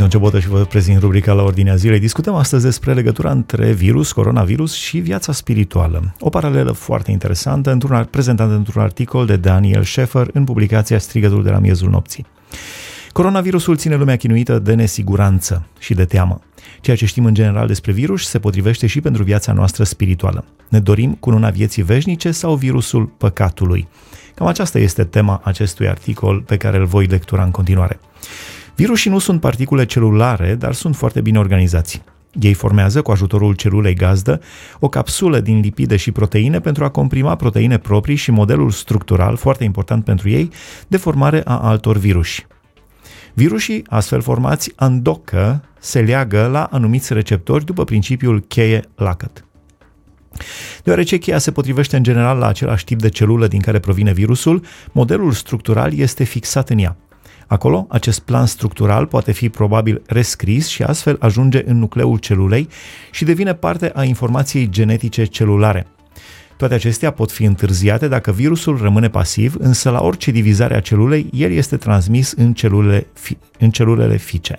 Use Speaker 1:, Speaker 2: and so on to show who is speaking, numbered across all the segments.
Speaker 1: Sunt Ion Cebotă și vă prezint rubrica la ordinea zilei. Discutăm astăzi despre legătura între virus, coronavirus și viața spirituală. O paralelă foarte interesantă, într-un, prezentată într-un articol de Daniel Scheffer în publicația Strigătul de la miezul nopții. Coronavirusul ține lumea chinuită de nesiguranță și de teamă. Ceea ce știm în general despre virus se potrivește și pentru viața noastră spirituală. Ne dorim cununa vieții veșnice sau virusul păcatului? Cam aceasta este tema acestui articol pe care îl voi lectura în continuare. Virusii nu sunt particule celulare, dar sunt foarte bine organizați. Ei formează, cu ajutorul celulei gazdă, o capsulă din lipide și proteine pentru a comprima proteine proprii și modelul structural, foarte important pentru ei, de formare a altor viruși. Virusii, astfel formați, îndocă, se leagă la anumiți receptori după principiul cheie-lacăt. Deoarece cheia se potrivește în general la același tip de celulă din care provine virusul, modelul structural este fixat în ea. Acolo, acest plan structural poate fi probabil rescris și astfel ajunge în nucleul celulei și devine parte a informației genetice celulare. Toate acestea pot fi întârziate dacă virusul rămâne pasiv, însă la orice divizare a celulei, el este transmis în celulele, fi- în celulele fice.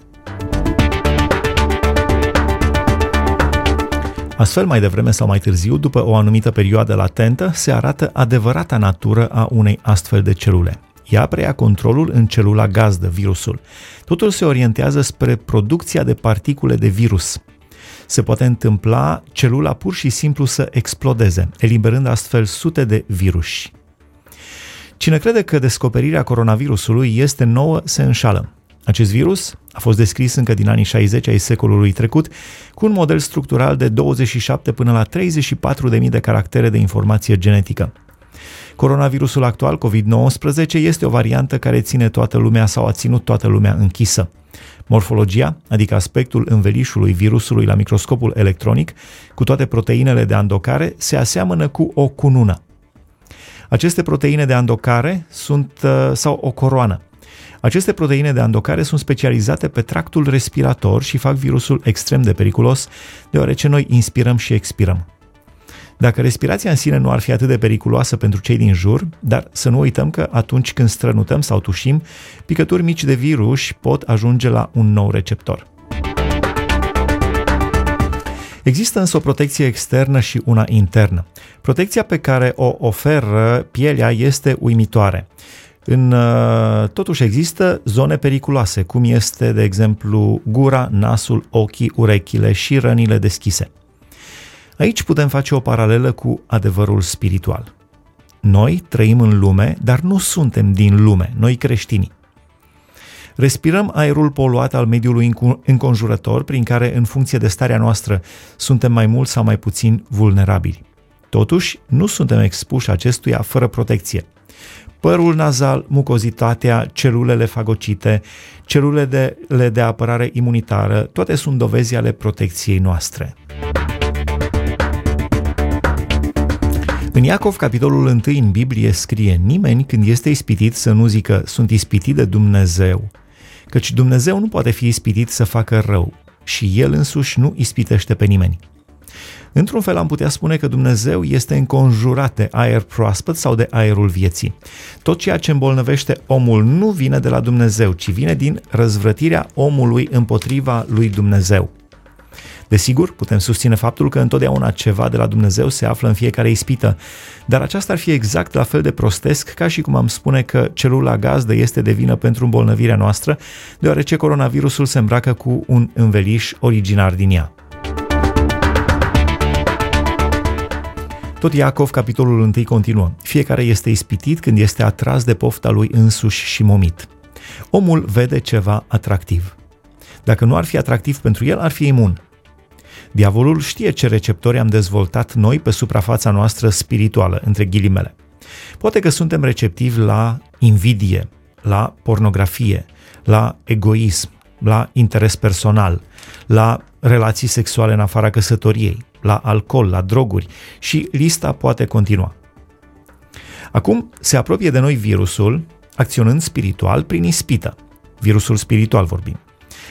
Speaker 1: Astfel, mai devreme sau mai târziu, după o anumită perioadă latentă, se arată adevărata natură a unei astfel de celule. Ea preia controlul în celula gazdă, virusul. Totul se orientează spre producția de particule de virus. Se poate întâmpla celula pur și simplu să explodeze, eliberând astfel sute de viruși. Cine crede că descoperirea coronavirusului este nouă, se înșală. Acest virus a fost descris încă din anii 60 ai secolului trecut cu un model structural de 27 până la 34.000 de caractere de informație genetică. Coronavirusul actual, COVID-19, este o variantă care ține toată lumea sau a ținut toată lumea închisă. Morfologia, adică aspectul învelișului virusului la microscopul electronic, cu toate proteinele de andocare, se aseamănă cu o cunună. Aceste proteine de andocare sunt uh, sau o coroană. Aceste proteine de andocare sunt specializate pe tractul respirator și fac virusul extrem de periculos, deoarece noi inspirăm și expirăm. Dacă respirația în sine nu ar fi atât de periculoasă pentru cei din jur, dar să nu uităm că atunci când strănutăm sau tușim, picături mici de virus pot ajunge la un nou receptor. Există însă o protecție externă și una internă. Protecția pe care o oferă pielea este uimitoare. În, uh, totuși există zone periculoase, cum este, de exemplu, gura, nasul, ochii, urechile și rănile deschise. Aici putem face o paralelă cu adevărul spiritual. Noi trăim în lume, dar nu suntem din lume, noi creștinii. Respirăm aerul poluat al mediului înconjurător, prin care, în funcție de starea noastră, suntem mai mult sau mai puțin vulnerabili. Totuși, nu suntem expuși acestuia fără protecție. Părul nazal, mucozitatea, celulele fagocite, celulele de, de apărare imunitară, toate sunt dovezi ale protecției noastre. În Iacov, capitolul 1 în Biblie scrie Nimeni când este ispitit să nu zică sunt ispitit de Dumnezeu, căci Dumnezeu nu poate fi ispitit să facă rău și El însuși nu ispitește pe nimeni. Într-un fel am putea spune că Dumnezeu este înconjurat de aer proaspăt sau de aerul vieții. Tot ceea ce îmbolnăvește omul nu vine de la Dumnezeu, ci vine din răzvrătirea omului împotriva lui Dumnezeu. Desigur, putem susține faptul că întotdeauna ceva de la Dumnezeu se află în fiecare ispită, dar aceasta ar fi exact la fel de prostesc ca și cum am spune că celula gazdă este de vină pentru îmbolnăvirea noastră, deoarece coronavirusul se îmbracă cu un înveliș originar din ea. Tot Iacov, capitolul 1, continuă. Fiecare este ispitit când este atras de pofta lui însuși și momit. Omul vede ceva atractiv. Dacă nu ar fi atractiv pentru el, ar fi imun. Diavolul știe ce receptori am dezvoltat noi pe suprafața noastră spirituală, între ghilimele. Poate că suntem receptivi la invidie, la pornografie, la egoism, la interes personal, la relații sexuale în afara căsătoriei, la alcool, la droguri și lista poate continua. Acum se apropie de noi virusul, acționând spiritual prin ispită. Virusul spiritual vorbim.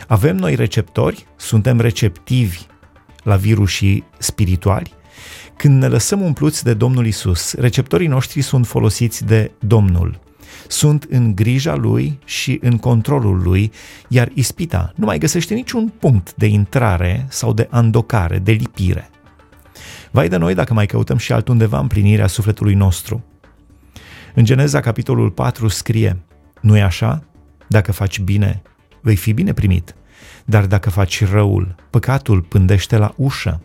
Speaker 1: Avem noi receptori, suntem receptivi la virusii spirituali, când ne lăsăm umpluți de Domnul Isus, receptorii noștri sunt folosiți de Domnul. Sunt în grija lui și în controlul lui, iar ispita nu mai găsește niciun punct de intrare sau de andocare, de lipire. Vai de noi dacă mai căutăm și altundeva împlinirea sufletului nostru. În Geneza, capitolul 4, scrie, nu e așa? Dacă faci bine, vei fi bine primit, dar dacă faci răul, păcatul pândește la ușă.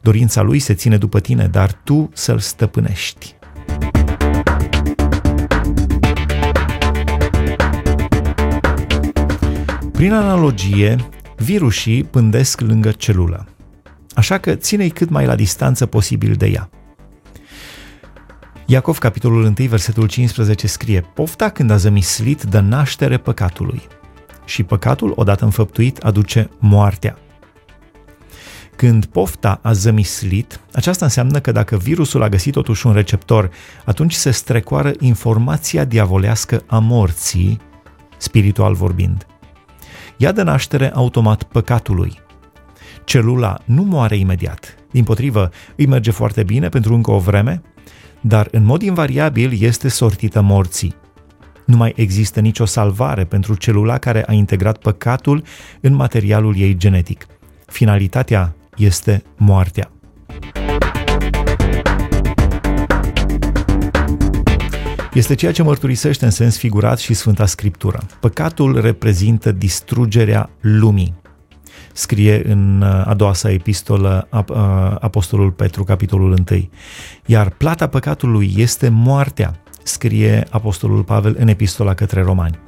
Speaker 1: Dorința lui se ține după tine, dar tu să-l stăpânești. Prin analogie, virusii pândesc lângă celulă, așa că ține-i cât mai la distanță posibil de ea. Iacov, capitolul 1, versetul 15 scrie Pofta când a zămislit dă naștere păcatului și păcatul, odată înfăptuit, aduce moartea. Când pofta a zămislit, aceasta înseamnă că dacă virusul a găsit totuși un receptor, atunci se strecoară informația diavolească a morții, spiritual vorbind. Ea dă naștere automat păcatului. Celula nu moare imediat, din potrivă, îi merge foarte bine pentru încă o vreme, dar în mod invariabil este sortită morții. Nu mai există nicio salvare pentru celula care a integrat păcatul în materialul ei genetic. Finalitatea este moartea. Este ceea ce mărturisește în sens figurat și Sfânta Scriptură. Păcatul reprezintă distrugerea lumii. Scrie în uh, a doua sa epistolă uh, Apostolul Petru, capitolul 1. Iar plata păcatului este moartea, scrie Apostolul Pavel în epistola către romani.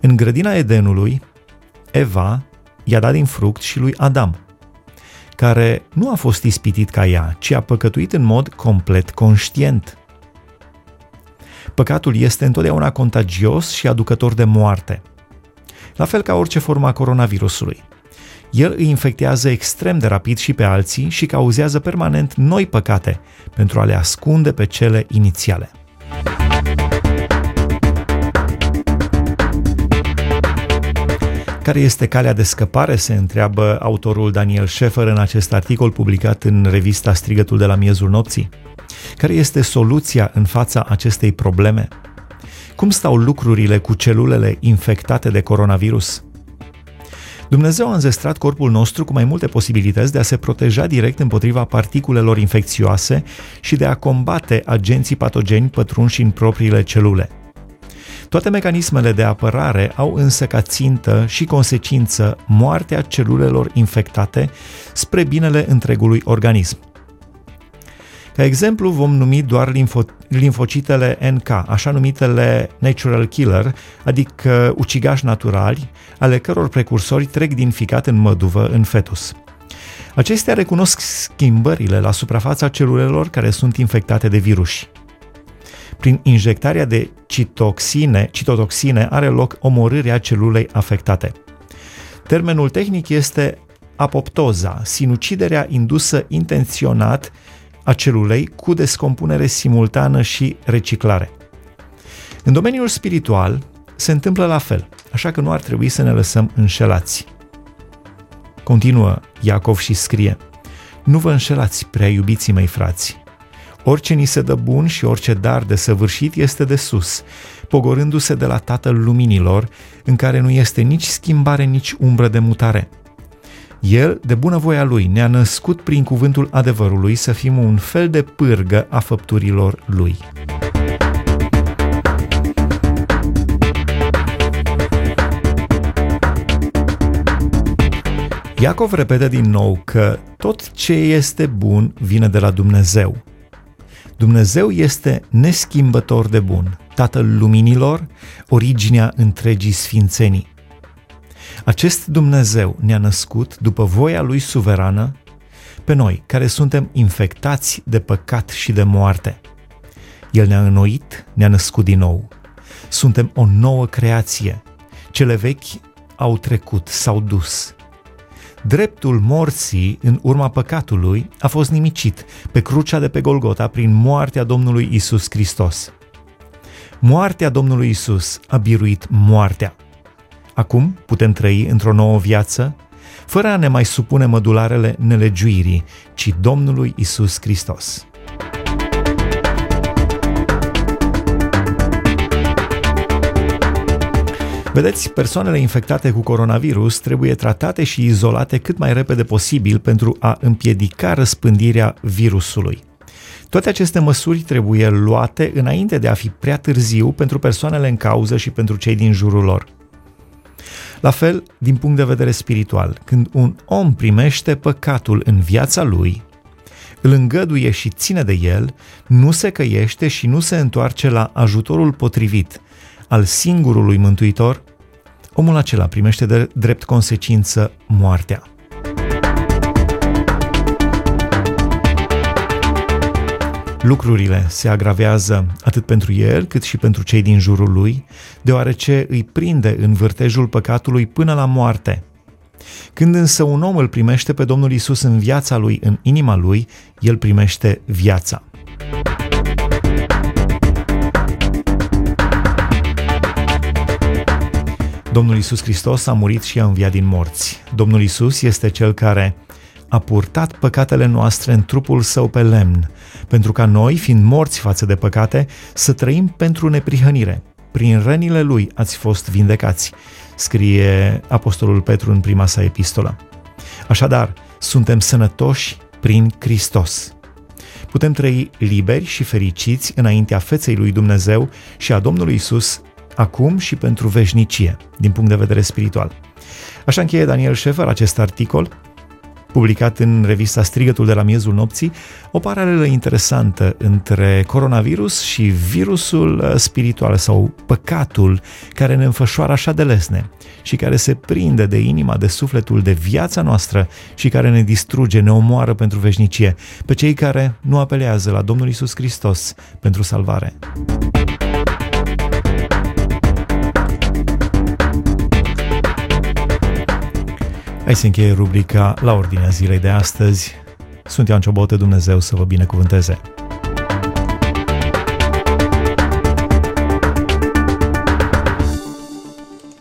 Speaker 1: În grădina Edenului, Eva i-a dat din fruct și lui Adam, care nu a fost ispitit ca ea, ci a păcătuit în mod complet conștient. Păcatul este întotdeauna contagios și aducător de moarte. La fel ca orice formă a coronavirusului. El îi infectează extrem de rapid și pe alții și cauzează permanent noi păcate pentru a le ascunde pe cele inițiale. Care este calea de scăpare, se întreabă autorul Daniel Scheffer în acest articol publicat în revista Strigătul de la miezul nopții. Care este soluția în fața acestei probleme? Cum stau lucrurile cu celulele infectate de coronavirus? Dumnezeu a înzestrat corpul nostru cu mai multe posibilități de a se proteja direct împotriva particulelor infecțioase și de a combate agenții patogeni pătrunși în propriile celule. Toate mecanismele de apărare au însă ca țintă și consecință moartea celulelor infectate spre binele întregului organism. Ca exemplu vom numi doar limfo- limfocitele NK, așa numitele natural killer, adică ucigași naturali, ale căror precursori trec din ficat în măduvă în fetus. Acestea recunosc schimbările la suprafața celulelor care sunt infectate de virus. Prin injectarea de citoxine, citotoxine are loc omorârea celulei afectate. Termenul tehnic este apoptoza, sinuciderea indusă intenționat a celulei cu descompunere simultană și reciclare. În domeniul spiritual se întâmplă la fel, așa că nu ar trebui să ne lăsăm înșelați. Continuă Iacov și scrie, Nu vă înșelați, prea iubiții mei frați. Orice ni se dă bun și orice dar de săvârșit este de sus, pogorându-se de la Tatăl Luminilor, în care nu este nici schimbare, nici umbră de mutare – el, de bunăvoia lui, ne-a născut prin cuvântul adevărului să fim un fel de pârgă a făpturilor lui. Iacov repetă din nou că tot ce este bun vine de la Dumnezeu. Dumnezeu este neschimbător de bun, Tatăl luminilor, originea întregii sfințenii. Acest Dumnezeu ne-a născut după voia Lui suverană pe noi, care suntem infectați de păcat și de moarte. El ne-a înnoit, ne-a născut din nou. Suntem o nouă creație. Cele vechi au trecut, s-au dus. Dreptul morții în urma păcatului a fost nimicit pe crucea de pe Golgota prin moartea Domnului Isus Hristos. Moartea Domnului Isus a biruit moartea. Acum putem trăi într-o nouă viață, fără a ne mai supune mădularele nelegiuirii, ci Domnului Isus Hristos. Vedeți, persoanele infectate cu coronavirus trebuie tratate și izolate cât mai repede posibil pentru a împiedica răspândirea virusului. Toate aceste măsuri trebuie luate înainte de a fi prea târziu pentru persoanele în cauză și pentru cei din jurul lor. La fel, din punct de vedere spiritual, când un om primește păcatul în viața lui, îl îngăduie și ține de el, nu se căiește și nu se întoarce la ajutorul potrivit al singurului mântuitor, omul acela primește de drept consecință moartea. Lucrurile se agravează atât pentru el cât și pentru cei din jurul lui, deoarece îi prinde în vârtejul păcatului până la moarte. Când însă un om îl primește pe Domnul Isus în viața lui, în inima lui, el primește viața. Domnul Isus Hristos a murit și a înviat din morți. Domnul Isus este cel care a purtat păcatele noastre în trupul său pe lemn, pentru ca noi, fiind morți față de păcate, să trăim pentru neprihănire. Prin rănile lui ați fost vindecați, scrie Apostolul Petru în prima sa epistolă. Așadar, suntem sănătoși prin Hristos. Putem trăi liberi și fericiți înaintea feței lui Dumnezeu și a Domnului Isus acum și pentru veșnicie, din punct de vedere spiritual. Așa încheie Daniel Șefer acest articol publicat în revista Strigătul de la miezul nopții, o paralelă interesantă între coronavirus și virusul uh, spiritual sau păcatul care ne înfășoară așa de lesne și care se prinde de inima, de sufletul, de viața noastră și care ne distruge, ne omoară pentru veșnicie, pe cei care nu apelează la Domnul Isus Hristos pentru salvare. Hai să încheie rubrica la ordinea zilei de astăzi. Sunt Ioan Ciobotă, Dumnezeu să vă binecuvânteze!